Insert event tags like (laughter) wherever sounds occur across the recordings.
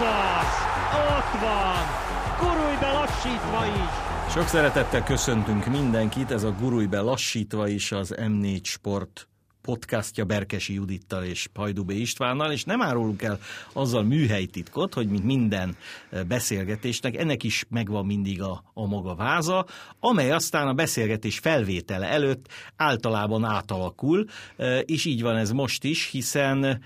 Ez az! Ott van! Gurulj be lassítva is! Sok szeretettel köszöntünk mindenkit, ez a Gurulj be lassítva is az M4 Sport podcastja Berkesi Judittal és Pajdubé Istvánnal, és nem árulunk el azzal műhelytitkot, hogy mint minden beszélgetésnek, ennek is megvan mindig a, a maga váza, amely aztán a beszélgetés felvétele előtt általában átalakul, és így van ez most is, hiszen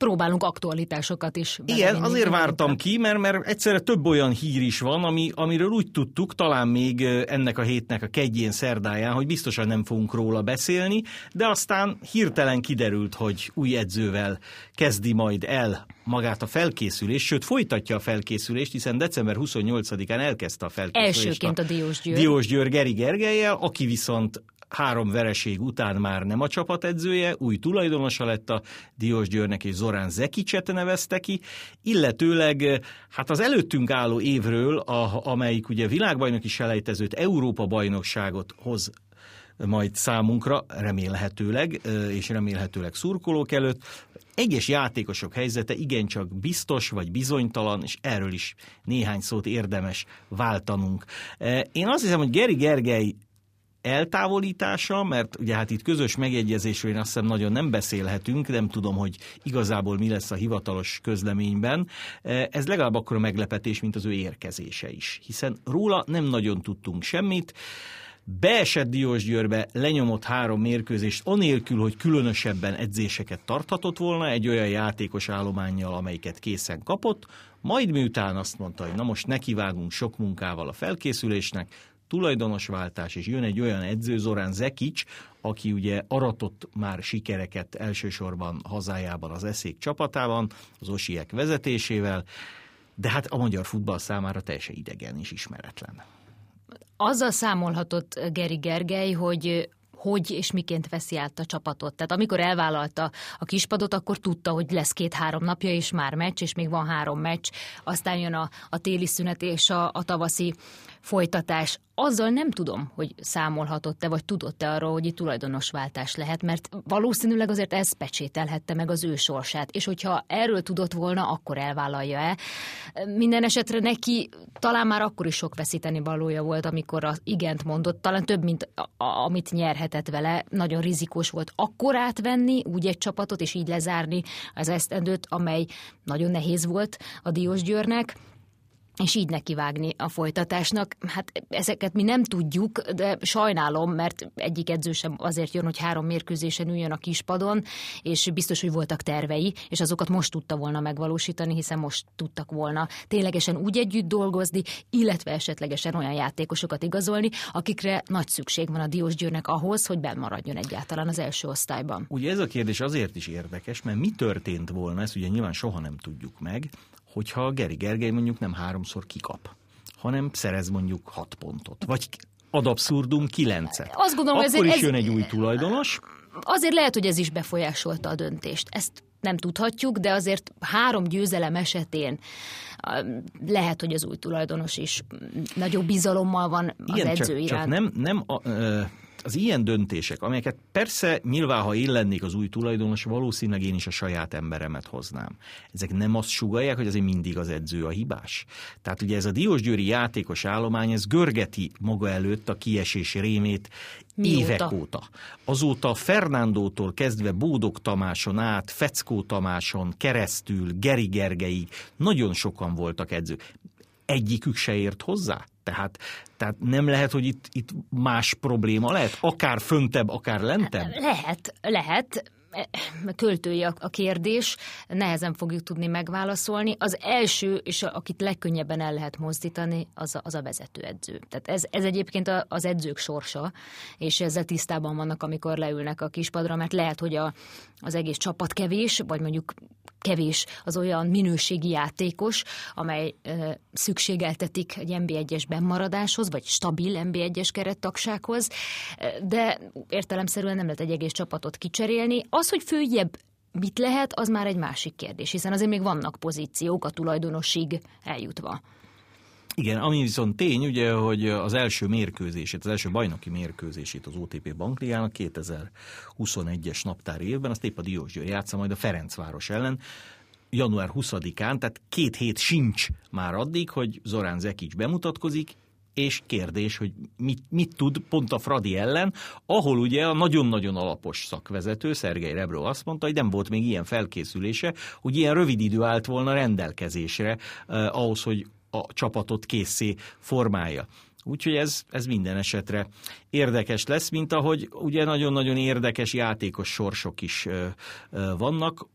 próbálunk aktualitásokat is. Igen, azért vártam ki, mert, mert egyszerre több olyan hír is van, ami, amiről úgy tudtuk, talán még ennek a hétnek a kegyén szerdáján, hogy biztosan nem fogunk róla beszélni, de aztán hirtelen kiderült, hogy új edzővel kezdi majd el magát a felkészülést, sőt folytatja a felkészülést, hiszen december 28-án elkezdte a felkészülést. Elsőként a, a Diós Győr. Diós Győr Geri Gergelye, aki viszont három vereség után már nem a csapatedzője, új tulajdonosa lett a Diós Győrnek és Zorán Zekicset nevezte ki, illetőleg hát az előttünk álló évről, a, amelyik ugye világbajnoki selejtezőt, Európa bajnokságot hoz majd számunkra, remélhetőleg, és remélhetőleg szurkolók előtt. Egyes játékosok helyzete igencsak biztos vagy bizonytalan, és erről is néhány szót érdemes váltanunk. Én azt hiszem, hogy Geri Gergely eltávolítása, mert ugye hát itt közös megegyezésről én azt hiszem nagyon nem beszélhetünk, nem tudom, hogy igazából mi lesz a hivatalos közleményben. Ez legalább akkor a meglepetés, mint az ő érkezése is, hiszen róla nem nagyon tudtunk semmit, beesett Diós Győrbe, lenyomott három mérkőzést, anélkül, hogy különösebben edzéseket tarthatott volna, egy olyan játékos állományjal, amelyiket készen kapott, majd miután azt mondta, hogy na most nekivágunk sok munkával a felkészülésnek, tulajdonosváltás, és jön egy olyan edző, Zorán Zekic, aki ugye aratott már sikereket elsősorban hazájában az eszék csapatában, az Osiek vezetésével, de hát a magyar futball számára teljesen idegen és ismeretlen. Azzal számolhatott Geri Gergely, hogy hogy és miként veszi át a csapatot. Tehát amikor elvállalta a kispadot, akkor tudta, hogy lesz két-három napja, és már meccs, és még van három meccs, aztán jön a, a téli szünet és a, a tavaszi folytatás. Azzal nem tudom, hogy számolhatott-e, vagy tudott-e arról, hogy itt tulajdonosváltás lehet, mert valószínűleg azért ez pecsételhette meg az ő sorsát, és hogyha erről tudott volna, akkor elvállalja-e. Minden esetre neki talán már akkor is sok veszíteni valója volt, amikor az igent mondott, talán több, mint a, amit nyerhetett vele. Nagyon rizikós volt akkor átvenni úgy egy csapatot, és így lezárni az esztendőt, amely nagyon nehéz volt a Diós Győrnek és így nekivágni a folytatásnak. Hát ezeket mi nem tudjuk, de sajnálom, mert egyik edző sem azért jön, hogy három mérkőzésen üljön a kispadon, és biztos, hogy voltak tervei, és azokat most tudta volna megvalósítani, hiszen most tudtak volna ténylegesen úgy együtt dolgozni, illetve esetlegesen olyan játékosokat igazolni, akikre nagy szükség van a Diós Győrnek ahhoz, hogy maradjon egyáltalán az első osztályban. Ugye ez a kérdés azért is érdekes, mert mi történt volna, ezt ugye nyilván soha nem tudjuk meg, hogyha Geri Gergely mondjuk nem háromszor kikap, hanem szerez mondjuk hat pontot, vagy ad abszurdum kilencet. Azt gondolom, Akkor ez, is jön egy új tulajdonos. Azért lehet, hogy ez is befolyásolta a döntést. Ezt nem tudhatjuk, de azért három győzelem esetén lehet, hogy az új tulajdonos is nagyobb bizalommal van az Igen, edző csak, iránt. Csak nem, nem a, ö, az ilyen döntések, amelyeket persze nyilván, ha én lennék az új tulajdonos, valószínűleg én is a saját emberemet hoznám. Ezek nem azt sugalják, hogy azért mindig az edző a hibás. Tehát ugye ez a Diósgyőri játékos állomány, ez görgeti maga előtt a kiesés rémét Mióta? évek óta. Azóta Fernándótól kezdve Bódog Tamáson át, Feckó Tamáson keresztül, Geri Gergeig nagyon sokan voltak edzők egyikük se ért hozzá. Tehát, tehát nem lehet, hogy itt, itt más probléma lehet, akár föntebb, akár lentebb? Lehet, lehet költői a kérdés, nehezen fogjuk tudni megválaszolni. Az első, és akit legkönnyebben el lehet mozdítani, az a, az a vezetőedző. Tehát ez, ez egyébként az edzők sorsa, és ezzel tisztában vannak, amikor leülnek a kispadra, mert lehet, hogy a, az egész csapat kevés, vagy mondjuk kevés az olyan minőségi játékos, amely e, szükségeltetik egy NB1-es bennmaradáshoz, vagy stabil NB1-es kerettagsághoz, de értelemszerűen nem lehet egy egész csapatot kicserélni. Az, hogy följebb mit lehet, az már egy másik kérdés, hiszen azért még vannak pozíciók a tulajdonosig eljutva. Igen, ami viszont tény, ugye, hogy az első mérkőzését, az első bajnoki mérkőzését az OTP Bankliának 2021-es naptári évben, azt épp a Diós Győr játsza majd a Ferencváros ellen. január 20-án, tehát két hét sincs már addig, hogy Zorán Zekics bemutatkozik, és kérdés, hogy mit, mit tud pont a Fradi ellen, ahol ugye a nagyon-nagyon alapos szakvezető, Szergei Rebro azt mondta, hogy nem volt még ilyen felkészülése, hogy ilyen rövid idő állt volna rendelkezésre eh, ahhoz, hogy a csapatot készé formálja. Úgyhogy ez, ez minden esetre érdekes lesz, mint ahogy ugye nagyon-nagyon érdekes játékos sorsok is ö, ö, vannak.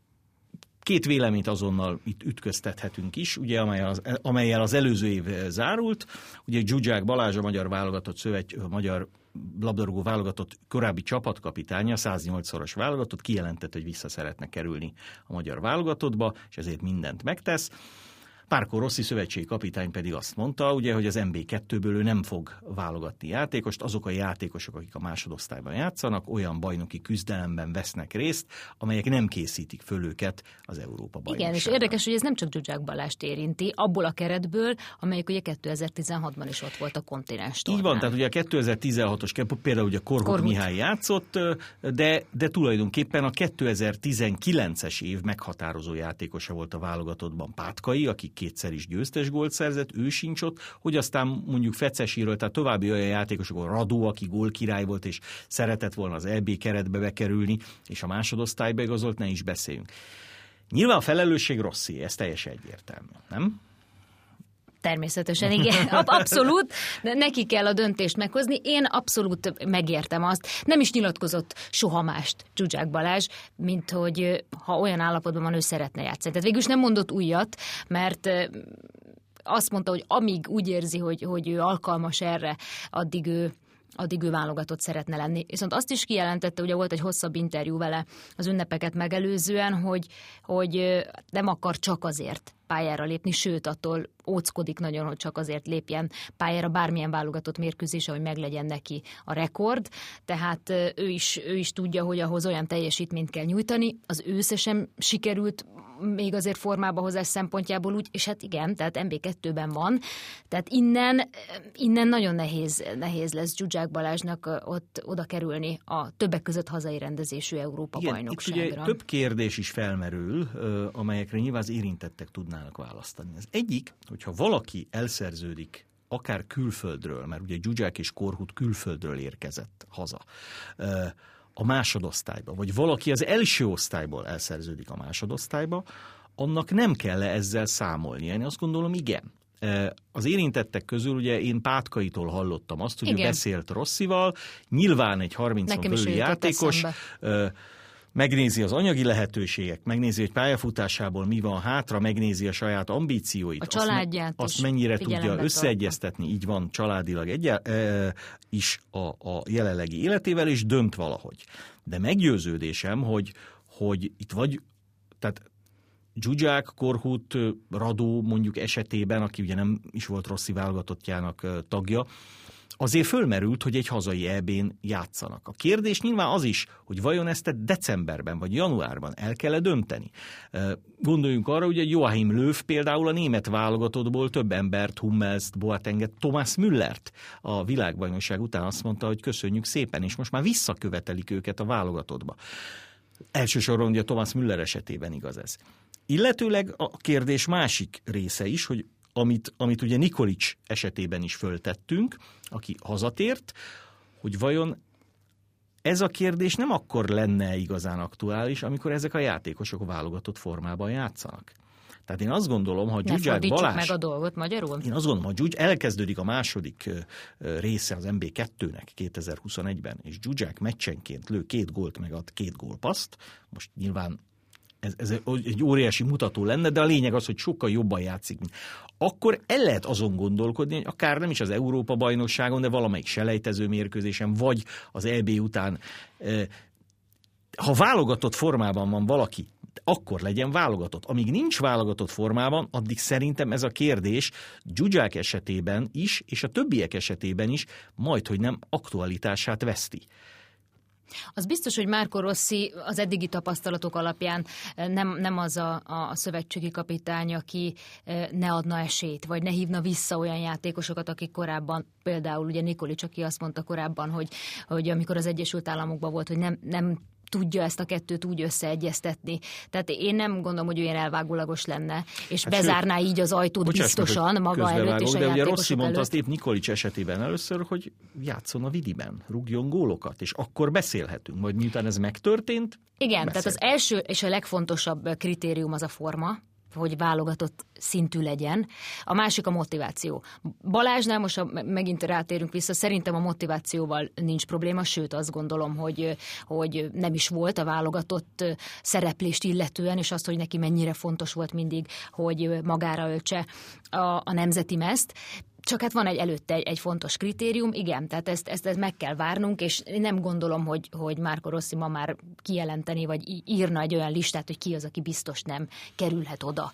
Két véleményt azonnal itt ütköztethetünk is, ugye, amelyel az, amelyel az előző év zárult. Ugye Zsuzsák Balázs, a magyar válogatott szövet, a magyar labdarúgó válogatott korábbi csapatkapitánya, 108-szoros válogatott, kijelentett, hogy vissza szeretne kerülni a magyar válogatottba, és ezért mindent megtesz. Párkó Rossi szövetségi kapitány pedig azt mondta, ugye, hogy az MB2-ből ő nem fog válogatni játékost, azok a játékosok, akik a másodosztályban játszanak, olyan bajnoki küzdelemben vesznek részt, amelyek nem készítik föl őket az Európa bajnokságra. Igen, és érdekes, hogy ez nem csak Zsuzsák Balást érinti, abból a keretből, amelyik ugye 2016-ban is ott volt a kontinens Így van, tehát ugye a 2016-os, például ugye Korhut, Korhut. Mihály játszott, de, de tulajdonképpen a 2019-es év meghatározó játékosa volt a válogatottban Pátkai, aki kétszer is győztes gólt szerzett, ő sincs ott, hogy aztán mondjuk Fecesiről, tehát további olyan játékosok, a Radó, aki gólkirály volt, és szeretett volna az EB keretbe bekerülni, és a másodosztályba igazolt, ne is beszéljünk. Nyilván a felelősség rosszé, ez teljesen egyértelmű, nem? Természetesen, igen, (laughs) abszolút, de neki kell a döntést meghozni. Én abszolút megértem azt. Nem is nyilatkozott soha mást Zsuzsák Balázs, mint hogy ha olyan állapotban van, ő szeretne játszani. Tehát végül is nem mondott újat, mert azt mondta, hogy amíg úgy érzi, hogy, hogy ő alkalmas erre, addig ő addig ő válogatott szeretne lenni. Viszont azt is kijelentette, ugye volt egy hosszabb interjú vele az ünnepeket megelőzően, hogy, hogy nem akar csak azért pályára lépni, sőt attól óckodik nagyon, hogy csak azért lépjen pályára bármilyen válogatott mérkőzése, hogy meglegyen neki a rekord. Tehát ő is, ő is tudja, hogy ahhoz olyan teljesítményt kell nyújtani. Az ősze sem sikerült még azért formába hozás szempontjából úgy, és hát igen, tehát MB2-ben van, tehát innen, innen nagyon nehéz, nehéz lesz Zsuzsák Balázsnak ott oda kerülni a többek között hazai rendezésű Európa igen, bajnokságra. Itt ugye több kérdés is felmerül, amelyekre nyilván az érintettek tudnának választani. Az egyik, hogyha valaki elszerződik akár külföldről, mert ugye Zsuzsák és Korhut külföldről érkezett haza, a másodosztályba, vagy valaki az első osztályból elszerződik a másodosztályba, annak nem kell -e ezzel számolni. Én azt gondolom, igen. Az érintettek közül ugye én Pátkaitól hallottam azt, hogy Igen. ő beszélt Rosszival, nyilván egy 30 belüli játékos, eszembe megnézi az anyagi lehetőségek, megnézi, hogy pályafutásából mi van hátra, megnézi a saját ambícióit. A családját azt, azt mennyire tudja összeegyeztetni, így van családilag egy, e, is a, a jelenlegi életével, és dönt valahogy. De meggyőződésem, hogy, hogy itt vagy, tehát Zsuzsák, Korhut, Radó mondjuk esetében, aki ugye nem is volt Rossi válogatottjának tagja, azért fölmerült, hogy egy hazai EB-n játszanak. A kérdés nyilván az is, hogy vajon ezt decemberben vagy januárban el kell -e dönteni. Gondoljunk arra, hogy Joachim Löw például a német válogatottból több embert, Hummelst, Boatenget, Thomas Müllert a világbajnokság után azt mondta, hogy köszönjük szépen, és most már visszakövetelik őket a válogatottba. Elsősorban ugye Thomas Müller esetében igaz ez. Illetőleg a kérdés másik része is, hogy amit, amit ugye Nikolics esetében is föltettünk, aki hazatért, hogy vajon ez a kérdés nem akkor lenne igazán aktuális, amikor ezek a játékosok válogatott formában játszanak. Tehát én azt gondolom, ha Gyugyák Balázs... meg a dolgot magyarul. Én azt gondolom, ha Gyugy elkezdődik a második része az MB2-nek 2021-ben, és Gyugyák meccsenként lő két gólt, meg ad két gólpaszt, most nyilván ez, ez egy óriási mutató lenne, de a lényeg az, hogy sokkal jobban játszik. Mint. Akkor el lehet azon gondolkodni, hogy akár nem is az Európa-bajnokságon, de valamelyik selejtező mérkőzésen, vagy az EB után, ha válogatott formában van valaki, akkor legyen válogatott. Amíg nincs válogatott formában, addig szerintem ez a kérdés Gyugyák esetében is, és a többiek esetében is majd, hogy nem aktualitását veszti. Az biztos, hogy Márko Rossi az eddigi tapasztalatok alapján eh, nem, nem az a, a szövetségi kapitány, aki eh, ne adna esélyt, vagy ne hívna vissza olyan játékosokat, akik korábban, például ugye Nikolics, aki azt mondta korábban, hogy, hogy amikor az Egyesült Államokban volt, hogy nem, nem tudja ezt a kettőt úgy összeegyeztetni. Tehát én nem gondolom, hogy olyan elvágólagos lenne, és hát bezárná sőt, így az ajtót bocsáss, biztosan maga előtt és a De ugye Rossi mondta azt épp Nikolics esetében először, hogy játszon a Vidiben, rúgjon gólokat, és akkor beszélhetünk. Majd miután ez megtörtént, Igen, beszél. tehát az első és a legfontosabb kritérium az a forma, hogy válogatott szintű legyen. A másik a motiváció. Balázsnál most a, megint rátérünk vissza, szerintem a motivációval nincs probléma, sőt azt gondolom, hogy, hogy nem is volt a válogatott szereplést illetően, és azt, hogy neki mennyire fontos volt mindig, hogy magára öltse a, a nemzeti mezt csak hát van egy előtte egy, egy fontos kritérium, igen, tehát ezt, ezt, ezt meg kell várnunk, és én nem gondolom, hogy, hogy Márko Rossi ma már kijelenteni, vagy írna egy olyan listát, hogy ki az, aki biztos nem kerülhet oda.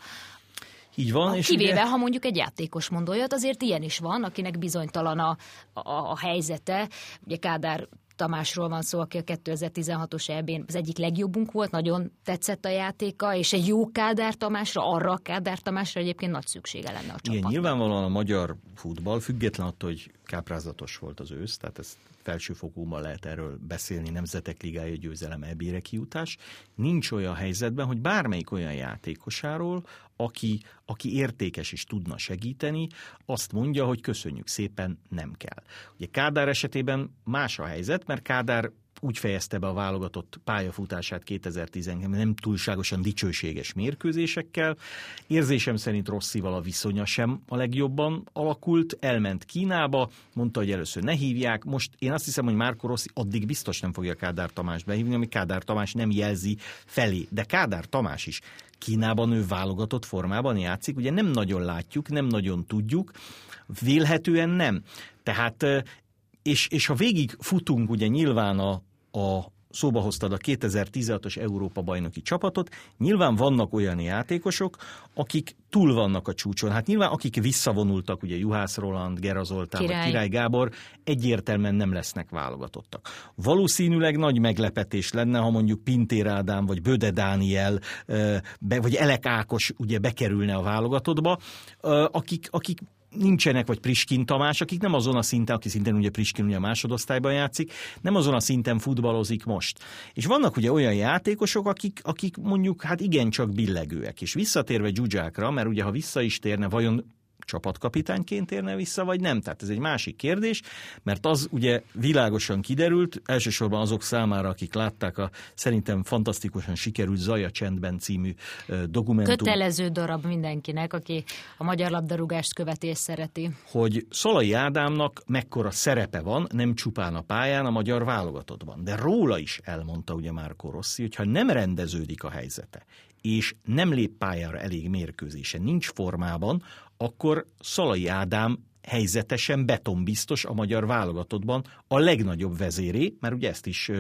Így van. A, és kivéve, ugye... ha mondjuk egy játékos mond olyat, azért ilyen is van, akinek bizonytalan a, a, a helyzete. Ugye Kádár Tamásról van szó, aki a 2016-os eb az egyik legjobbunk volt, nagyon tetszett a játéka, és egy jó Kádár Tamásra, arra a Kádár Tamásra egyébként nagy szüksége lenne a csapatnak. Igen, nyilvánvalóan a magyar futball, független attól, hogy káprázatos volt az ősz, tehát ezt felsőfokúban lehet erről beszélni, Nemzetek Ligája győzelem ebére kijutás. Nincs olyan helyzetben, hogy bármelyik olyan játékosáról, aki, aki értékes és tudna segíteni, azt mondja, hogy köszönjük szépen, nem kell. Ugye Kádár esetében más a helyzet, mert Kádár úgy fejezte be a válogatott pályafutását 2010-ben, nem túlságosan dicsőséges mérkőzésekkel. Érzésem szerint Rosszival a viszonya sem a legjobban alakult, elment Kínába, mondta, hogy először ne hívják, most én azt hiszem, hogy Márko Rossi addig biztos nem fogja Kádár Tamást behívni, ami Kádár Tamás nem jelzi felé, de Kádár Tamás is Kínában ő válogatott formában játszik, ugye nem nagyon látjuk, nem nagyon tudjuk, vélhetően nem. Tehát és, és ha végig futunk ugye nyilván a, a szóba hoztad a 2016-os Európa bajnoki csapatot, nyilván vannak olyan játékosok, akik túl vannak a csúcson. Hát nyilván akik visszavonultak, ugye Juhász Roland, Gera Zoltán, Király. vagy Király Gábor, egyértelműen nem lesznek válogatottak. Valószínűleg nagy meglepetés lenne, ha mondjuk Pintér Ádám, vagy Böde Dániel, vagy Elek Ákos ugye bekerülne a válogatottba, akik, akik nincsenek, vagy Priskin Tamás, akik nem azon a szinten, aki szintén ugye Priskin ugye a másodosztályban játszik, nem azon a szinten futballozik most. És vannak ugye olyan játékosok, akik, akik mondjuk hát igencsak billegőek. És visszatérve Gyugyákra, mert ugye ha vissza is térne, vajon csapatkapitányként érne vissza, vagy nem? Tehát ez egy másik kérdés, mert az ugye világosan kiderült, elsősorban azok számára, akik látták a szerintem fantasztikusan sikerült Zaja Csendben című dokumentum. Kötelező darab mindenkinek, aki a magyar labdarúgást követi és szereti. Hogy Szalai Ádámnak mekkora szerepe van, nem csupán a pályán, a magyar válogatottban. De róla is elmondta ugye Márko Rossi, hogy ha nem rendeződik a helyzete, és nem lép pályára elég mérkőzése, nincs formában, akkor Szalai Ádám helyzetesen betonbiztos a magyar válogatottban a legnagyobb vezéré, mert ugye ezt is,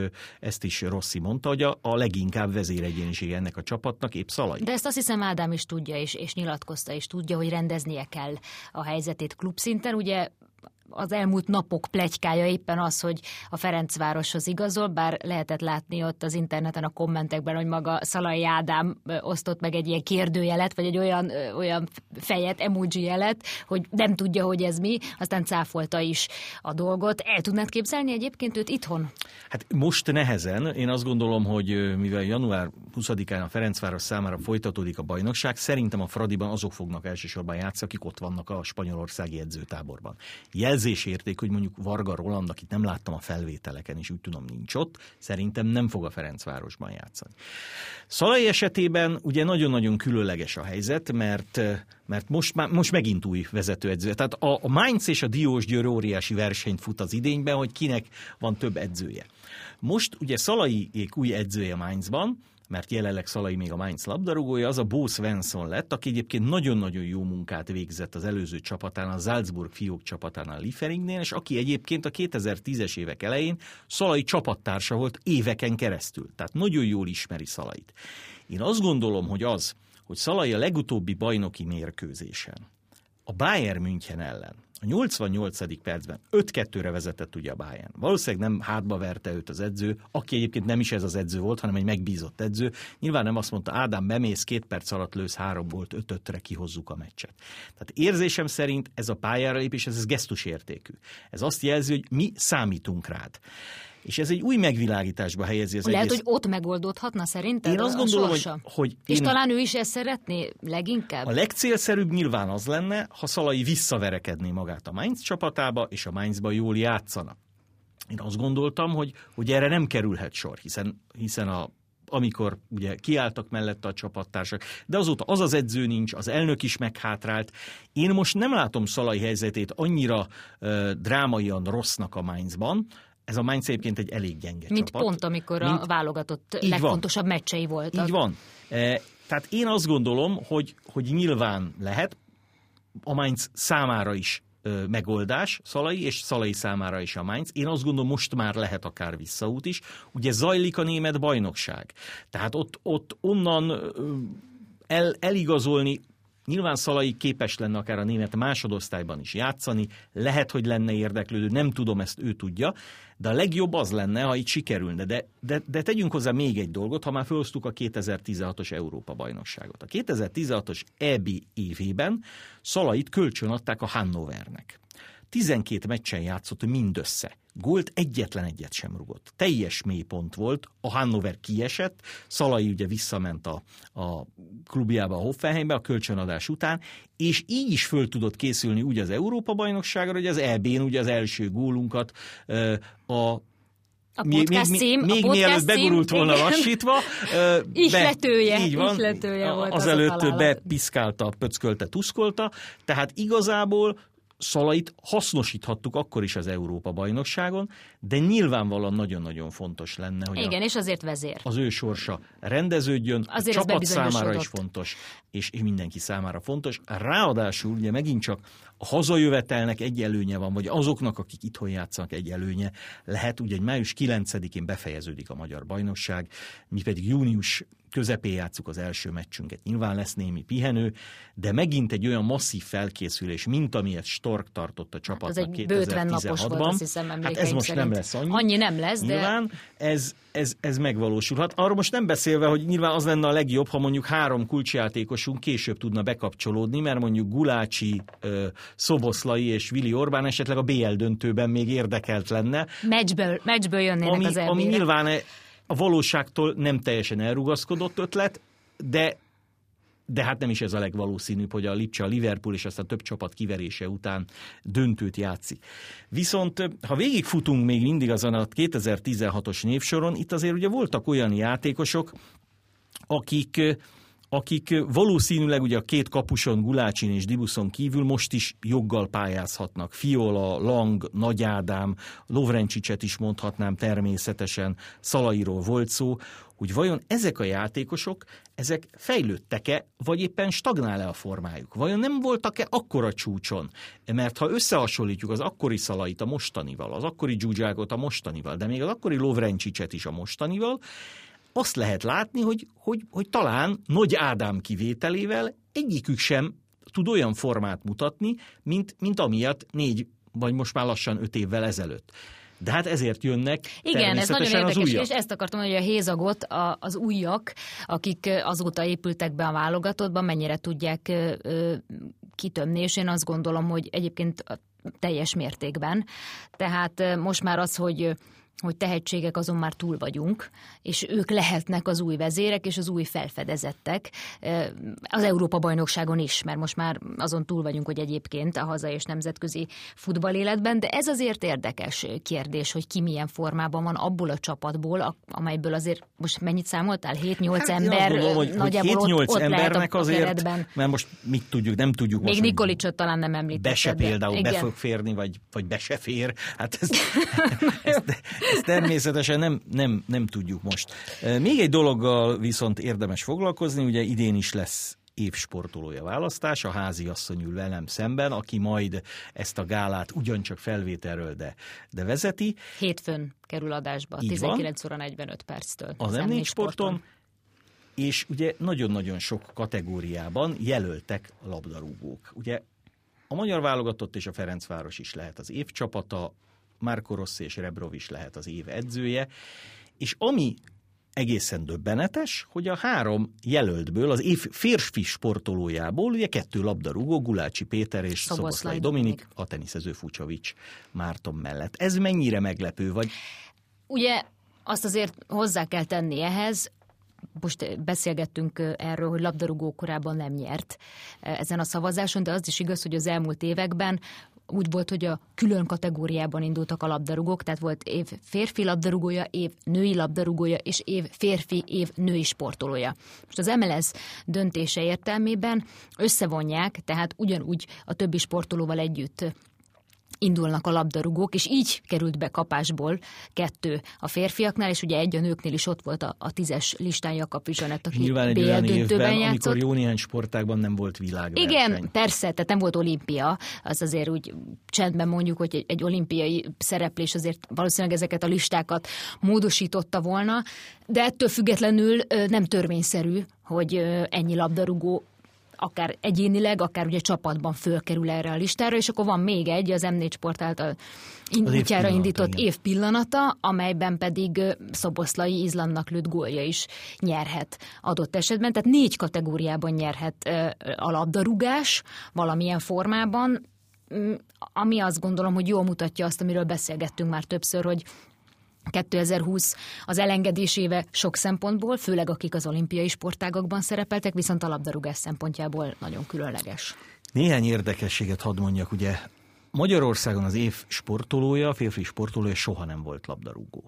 ezt is Rossi mondta, hogy a, a leginkább vezéregyéniség ennek a csapatnak épp Szalai. De ezt azt hiszem Ádám is tudja, és, és nyilatkozta, és tudja, hogy rendeznie kell a helyzetét klubszinten. Ugye az elmúlt napok plegykája éppen az, hogy a Ferencvároshoz igazol, bár lehetett látni ott az interneten a kommentekben, hogy maga Szalai Ádám osztott meg egy ilyen kérdőjelet, vagy egy olyan, olyan fejet, emoji jelet, hogy nem tudja, hogy ez mi, aztán cáfolta is a dolgot. El tudnád képzelni egyébként őt itthon? Hát most nehezen. Én azt gondolom, hogy mivel január 20-án a Ferencváros számára folytatódik a bajnokság, szerintem a Fradiban azok fognak elsősorban játszani, akik ott vannak a spanyolországi edzőtáborban. Jelz jelzésérték, hogy mondjuk Varga Roland, akit nem láttam a felvételeken, és úgy tudom nincs ott, szerintem nem fog a Ferencvárosban játszani. Szalai esetében ugye nagyon-nagyon különleges a helyzet, mert mert most, már, most megint új vezetőedző. Tehát a, a Mainz és a Diós Győr óriási versenyt fut az idényben, hogy kinek van több edzője. Most ugye Szalaiék új edzője Mainzban, mert jelenleg Szalai még a Mainz labdarúgója, az a Bo Svensson lett, aki egyébként nagyon-nagyon jó munkát végzett az előző csapatán, a Salzburg fiók csapatánál Lieferingnél, és aki egyébként a 2010-es évek elején Szalai csapattársa volt éveken keresztül. Tehát nagyon jól ismeri Szalait. Én azt gondolom, hogy az, hogy Szalai a legutóbbi bajnoki mérkőzésen a Bayern München ellen a 88. percben 5-2-re vezetett ugye a Bayern. Valószínűleg nem hátba verte őt az edző, aki egyébként nem is ez az edző volt, hanem egy megbízott edző. Nyilván nem azt mondta, Ádám, bemész, két perc alatt lősz három volt, 5-5-re kihozzuk a meccset. Tehát érzésem szerint ez a pályára lépés, ez, ez gesztusértékű. Ez azt jelzi, hogy mi számítunk rád. És ez egy új megvilágításba helyezi az Lehet, egész. hogy ott megoldódhatna szerinted Én azt gondolom, hogy, hogy És én talán ő is ezt szeretné leginkább? a legcélszerűbb nyilván az lenne, ha Szalai visszaverekedné magát a Mainz csapatába, és a Mainzban jól játszana. Én azt gondoltam, hogy, hogy erre nem kerülhet sor, hiszen, hiszen a amikor ugye kiálltak mellette a csapattársak, de azóta az az edző nincs, az elnök is meghátrált. Én most nem látom Szalai helyzetét annyira uh, drámaian rossznak a Mainzban, ez a Mainz egyébként egy elég gyenge Mint csapat. pont, amikor Mint- a válogatott Így van. legfontosabb meccsei voltak. Így van. E, tehát én azt gondolom, hogy, hogy nyilván lehet a Mainz számára is ö, megoldás, Szalai, és Szalai számára is a Mainz. Én azt gondolom, most már lehet akár visszaút is. Ugye zajlik a német bajnokság. Tehát ott, ott onnan ö, el, eligazolni Nyilván Szalai képes lenne akár a német másodosztályban is játszani, lehet, hogy lenne érdeklődő, nem tudom, ezt ő tudja, de a legjobb az lenne, ha itt sikerülne. De, de, de tegyünk hozzá még egy dolgot, ha már felhoztuk a 2016-os Európa-bajnokságot. A 2016-os EB évében Szalait kölcsönadták a Hannovernek. 12 meccsen játszott mindössze. Gólt egyetlen egyet sem rugott. Teljes mélypont volt, a Hannover kiesett, Szalai ugye visszament a, a klubjába, a Hoffenheimbe a kölcsönadás után, és így is föl tudott készülni úgy az Európa-bajnokságra, hogy az EB-n ugye az első gólunkat a A még, podcast még, cím, még a podcast mielőtt cím, begurult volna igen. lassítva. ö, Ihletője, így van, ihletője volt az Azelőtt találat. bepiszkálta, pöckölte, tuszkolta, tehát igazából Szalait hasznosíthattuk akkor is az Európa-bajnokságon, de nyilvánvalóan nagyon-nagyon fontos lenne, hogy a, Igen, és azért vezér. az ő sorsa rendeződjön, Azért a csapat számára is fontos, és mindenki számára fontos. Ráadásul ugye megint csak a hazajövetelnek egy előnye van, vagy azoknak, akik itthon játszanak egy előnye lehet, ugye egy május 9-én befejeződik a magyar bajnokság, mi pedig június közepén játszuk az első meccsünket. Nyilván lesz némi pihenő, de megint egy olyan masszív felkészülés, mint amilyet Stork tartott a Az csapatnak egy bőtven napos volt, 2016-ban. azt hiszem, Hát ez most szerint. nem lesz annyi. Annyi nem lesz, de Nyilván ez, ez, ez megvalósulhat. Arról most nem beszélve, hogy nyilván az lenne a legjobb, ha mondjuk három kulcsjátékosunk később tudna bekapcsolódni, mert mondjuk Gulácsi, Szoboszlai és Vili Orbán esetleg a BL döntőben még érdekelt lenne, meccsből, meccsből jönnének ami, az ami elbére. nyilván a valóságtól nem teljesen elrugaszkodott ötlet, de de hát nem is ez a legvalószínűbb, hogy a Lipcse, a Liverpool és aztán több csapat kiverése után döntőt játszik. Viszont ha végigfutunk még mindig azon a 2016-os névsoron, itt azért ugye voltak olyan játékosok, akik akik valószínűleg ugye a két kapuson, Gulácsin és Dibuszon kívül most is joggal pályázhatnak. Fiola, Lang, Nagy Ádám, Lovrencsicset is mondhatnám természetesen, Szalairól volt szó, hogy vajon ezek a játékosok, ezek fejlődtek-e, vagy éppen stagnál-e a formájuk? Vajon nem voltak-e akkora csúcson? Mert ha összehasonlítjuk az akkori Szalait a mostanival, az akkori Dzsuzságot a mostanival, de még az akkori Lovrencsicset is a mostanival, azt lehet látni, hogy, hogy, hogy talán Nagy Ádám kivételével egyikük sem tud olyan formát mutatni, mint, mint amiatt négy, vagy most már lassan öt évvel ezelőtt. De hát ezért jönnek Igen, ez nagyon az érdekes, újak. és ezt akartam hogy a hézagot a, az újak, akik azóta épültek be a válogatottba, mennyire tudják ö, ö, kitömni, és én azt gondolom, hogy egyébként a teljes mértékben. Tehát most már az, hogy hogy tehetségek azon már túl vagyunk, és ők lehetnek az új vezérek és az új felfedezettek az Európa-bajnokságon is, mert most már azon túl vagyunk, hogy egyébként a haza és nemzetközi futballéletben, de ez azért érdekes kérdés, hogy ki milyen formában van abból a csapatból, amelyből azért most mennyit számoltál? 7-8 Hát ember gondolom, hogy, hogy nagyjából 7-8 ott, ott embernek azért, keretben. mert most mit tudjuk, nem tudjuk Még most, hogy Nikolicsot talán nem említetted. be se például be fog férni, vagy, vagy be se fér. Hát ezt, (laughs) ezt, ezt természetesen nem, nem, nem tudjuk most. Még egy dologgal viszont érdemes foglalkozni, ugye idén is lesz évsportolója választás, a házi asszony ül velem szemben, aki majd ezt a gálát ugyancsak felvételről, de, de vezeti. Hétfőn kerül adásba, Így van. 19 óra 45 perctől. az M4 m sporton, és ugye nagyon-nagyon sok kategóriában jelöltek labdarúgók. Ugye a magyar válogatott és a Ferencváros is lehet az év csapata, Márko Rossi és Rebrov is lehet az év edzője, és ami egészen döbbenetes, hogy a három jelöltből, az év férfi sportolójából ugye kettő labdarúgó, Gulácsi Péter és Szoboszlai Szoboszlai Dominik. Dominik, a teniszező Fucsovics Márton mellett. Ez mennyire meglepő, vagy ugye azt azért hozzá kell tenni ehhez, most beszélgettünk erről, hogy labdarúgó korábban nem nyert ezen a szavazáson, de az is igaz, hogy az elmúlt években úgy volt, hogy a külön kategóriában indultak a labdarúgók, tehát volt év férfi labdarúgója, év női labdarúgója, és év férfi, év női sportolója. Most az MLS döntése értelmében összevonják, tehát ugyanúgy a többi sportolóval együtt indulnak a labdarúgók, és így került be kapásból kettő a férfiaknál, és ugye egy a nőknél is ott volt a, a tízes listán Jakab Vizsanett, aki Nyilván egy BL olyan évben, játszott. amikor jó néhány sportágban nem volt világverseny. Igen, persze, tehát nem volt olimpia, az azért úgy csendben mondjuk, hogy egy, egy olimpiai szereplés azért valószínűleg ezeket a listákat módosította volna, de ettől függetlenül nem törvényszerű, hogy ennyi labdarúgó akár egyénileg, akár ugye csapatban fölkerül erre a listára, és akkor van még egy, az M4 Sport által év útjára indított igen. év pillanata, amelyben pedig Szoboszlai Izlandnak lőtt gólja is nyerhet adott esetben. Tehát négy kategóriában nyerhet a labdarúgás valamilyen formában, Mm, ami azt gondolom, hogy jól mutatja azt, amiről beszélgettünk már többször, hogy 2020 az elengedés éve sok szempontból, főleg akik az olimpiai sportágakban szerepeltek, viszont a labdarúgás szempontjából nagyon különleges. Néhány érdekességet hadd mondjak, ugye Magyarországon az év sportolója, férfi sportolója soha nem volt labdarúgó.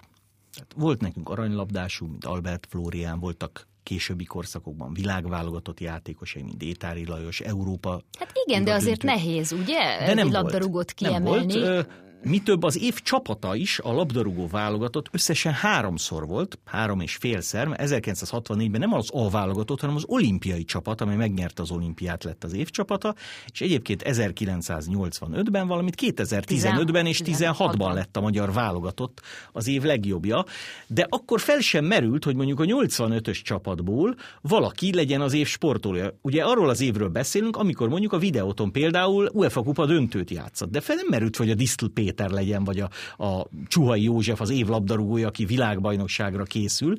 Tehát volt nekünk aranylabdású, mint Albert Flórián, voltak későbbi korszakokban világválogatott játékosai, mint Étári Lajos, Európa. Hát igen, de azért nehéz, ugye? De nem labdarúgót Nem kiemelni. volt. Mi több, az év csapata is, a labdarúgó válogatott összesen háromszor volt, három és félszer, mert 1964-ben nem az A válogatott, hanem az olimpiai csapat, amely megnyerte az olimpiát lett az év csapata, és egyébként 1985-ben, valamint 2015-ben és 16-ban lett a magyar válogatott az év legjobbja, de akkor fel sem merült, hogy mondjuk a 85-ös csapatból valaki legyen az év sportolója. Ugye arról az évről beszélünk, amikor mondjuk a videóton például UEFA kupa döntőt játszott, de fel nem merült, hogy a Disztl Péter legyen, vagy a, a Csuhai József az év labdarúgója, aki világbajnokságra készül.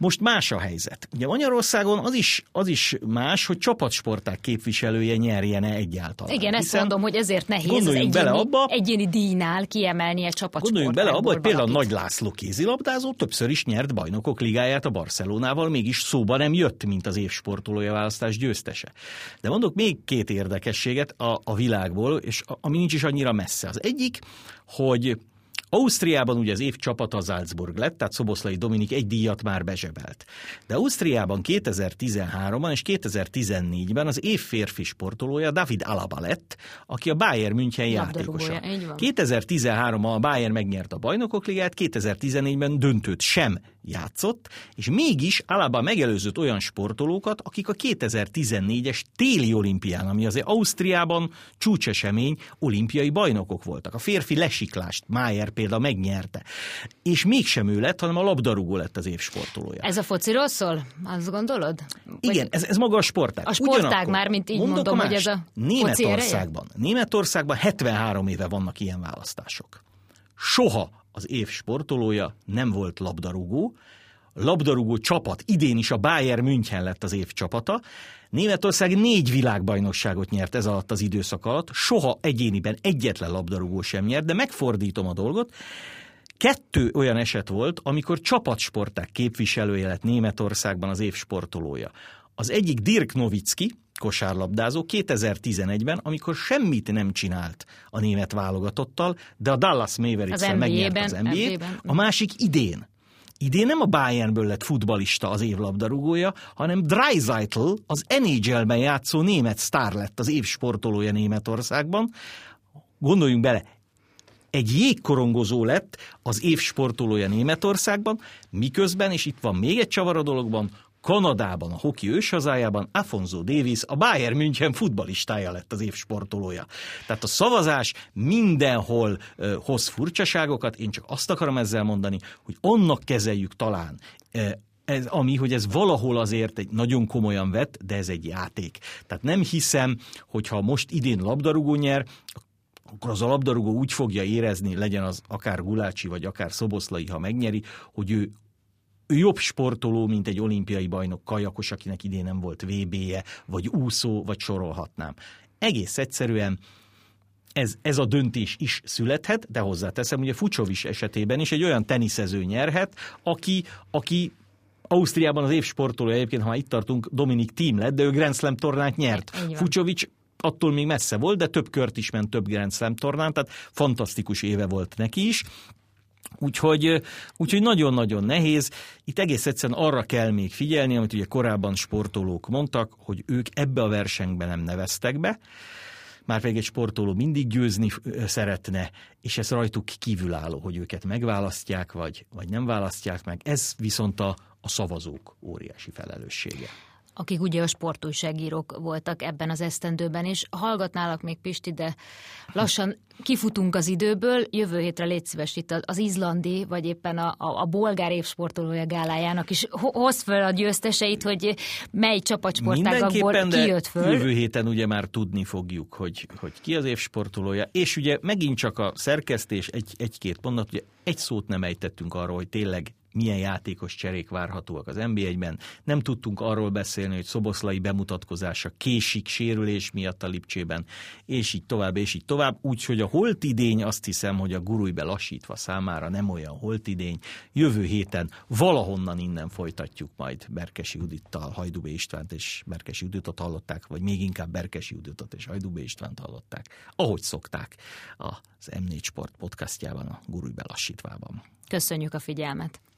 Most más a helyzet. Ugye Magyarországon az is, az is más, hogy csapatsporták képviselője nyerjen-e egyáltalán. Igen, ezt Hiszen mondom, hogy ezért nehéz az gondoljunk egyéni, bele abba- egyéni díjnál kiemelni egy csapat Gondoljunk bele abba, hogy például. Nagy László kézilabdázó többször is nyert bajnokok ligáját a Barcelonával, mégis szóba nem jött, mint az év sportolója választás győztese. De mondok még két érdekességet a, a világból, és a, ami nincs is annyira messze. Az egyik, hogy Ausztriában ugye az év csapata az Salzburg lett, tehát Szoboszlai Dominik egy díjat már bezsebelt. De Ausztriában 2013-ban és 2014-ben az év férfi sportolója David Alaba lett, aki a Bayern München játékosa. így van. 2013-ban a Bayern megnyerte a bajnokok ligát, 2014-ben döntőt sem játszott, és mégis Alaba megelőzött olyan sportolókat, akik a 2014-es téli olimpián, ami azért Ausztriában csúcsesemény, olimpiai bajnokok voltak. A férfi lesiklást Mayer például megnyerte. És mégsem ő lett, hanem a labdarúgó lett az év sportolója. Ez a fociról szól? Azt gondolod? Vagy- Igen, ez, ez maga a sportág. A sportág Ugyanakkor, már, mint így mondok mondom, hogy mást. ez a Németországban, Németországban 73 éve vannak ilyen választások. Soha az év sportolója nem volt labdarúgó, labdarúgó csapat, idén is a Bayern München lett az év csapata. Németország négy világbajnokságot nyert ez alatt az időszak alatt, soha egyéniben egyetlen labdarúgó sem nyert, de megfordítom a dolgot, Kettő olyan eset volt, amikor csapatsporták képviselője lett Németországban az év sportolója. Az egyik Dirk Nowitzki, kosárlabdázó 2011-ben, amikor semmit nem csinált a német válogatottal, de a Dallas mavericks Az megnyerte az. NBA-ben. A másik idén. Idén nem a Bayernből lett futbalista az év labdarúgója, hanem Dreisaitl, az NHL-ben játszó német sztár lett az év sportolója Németországban. Gondoljunk bele, egy jégkorongozó lett az év sportolója Németországban, miközben, és itt van még egy csavar a dologban, Kanadában, a hoki őshazájában Afonso Davis, a Bayern München futbalistája lett az év sportolója. Tehát a szavazás mindenhol ö, hoz furcsaságokat, én csak azt akarom ezzel mondani, hogy annak kezeljük talán, ö, ez, ami, hogy ez valahol azért egy nagyon komolyan vett, de ez egy játék. Tehát nem hiszem, hogyha most idén labdarúgó nyer, akkor az a labdarúgó úgy fogja érezni, legyen az akár Gulácsi, vagy akár Szoboszlai, ha megnyeri, hogy ő jobb sportoló, mint egy olimpiai bajnok kajakos, akinek idén nem volt VB-je, vagy úszó, vagy sorolhatnám. Egész egyszerűen ez, ez a döntés is születhet, de hozzáteszem, ugye Fucsovics esetében is egy olyan teniszező nyerhet, aki, aki Ausztriában az évsportoló egyébként, ha már itt tartunk, Dominik Thiem lett, de ő Grand Slam tornát nyert. Fucsovics attól még messze volt, de több kört is ment, több Grand Slam tornán, tehát fantasztikus éve volt neki is. Úgyhogy, úgyhogy nagyon-nagyon nehéz. Itt egész egyszerűen arra kell még figyelni, amit ugye korábban sportolók mondtak, hogy ők ebbe a versenybe nem neveztek be, már pedig egy sportoló mindig győzni szeretne, és ez rajtuk kívülálló, hogy őket megválasztják, vagy, vagy nem választják meg. Ez viszont a, a szavazók óriási felelőssége akik ugye a sportújságírók voltak ebben az esztendőben, és hallgatnálak még Pisti, de lassan kifutunk az időből, jövő hétre légy szíves itt az izlandi, vagy éppen a, a, a bolgár évsportolója gálájának is. Hoz föl a győzteseit, hogy mely csapatsportágakból kijött föl. jövő héten ugye már tudni fogjuk, hogy, hogy ki az évsportolója, és ugye megint csak a szerkesztés egy, egy-két mondat, ugye egy szót nem ejtettünk arról, hogy tényleg milyen játékos cserék várhatóak az NBA-ben. Nem tudtunk arról beszélni, hogy Szoboszlai bemutatkozása késik sérülés miatt a Lipcsében, és így tovább, és így tovább. Úgyhogy a holtidény azt hiszem, hogy a gurúj lassítva számára nem olyan holtidény. Jövő héten valahonnan innen folytatjuk majd Berkesi Judittal, Hajdubé Istvánt és Berkesi Juditot hallották, vagy még inkább Berkesi Juditot és Hajdubé Istvánt hallották, ahogy szokták az M4 Sport podcastjában, a gurúj lassítvában. Köszönjük a figyelmet!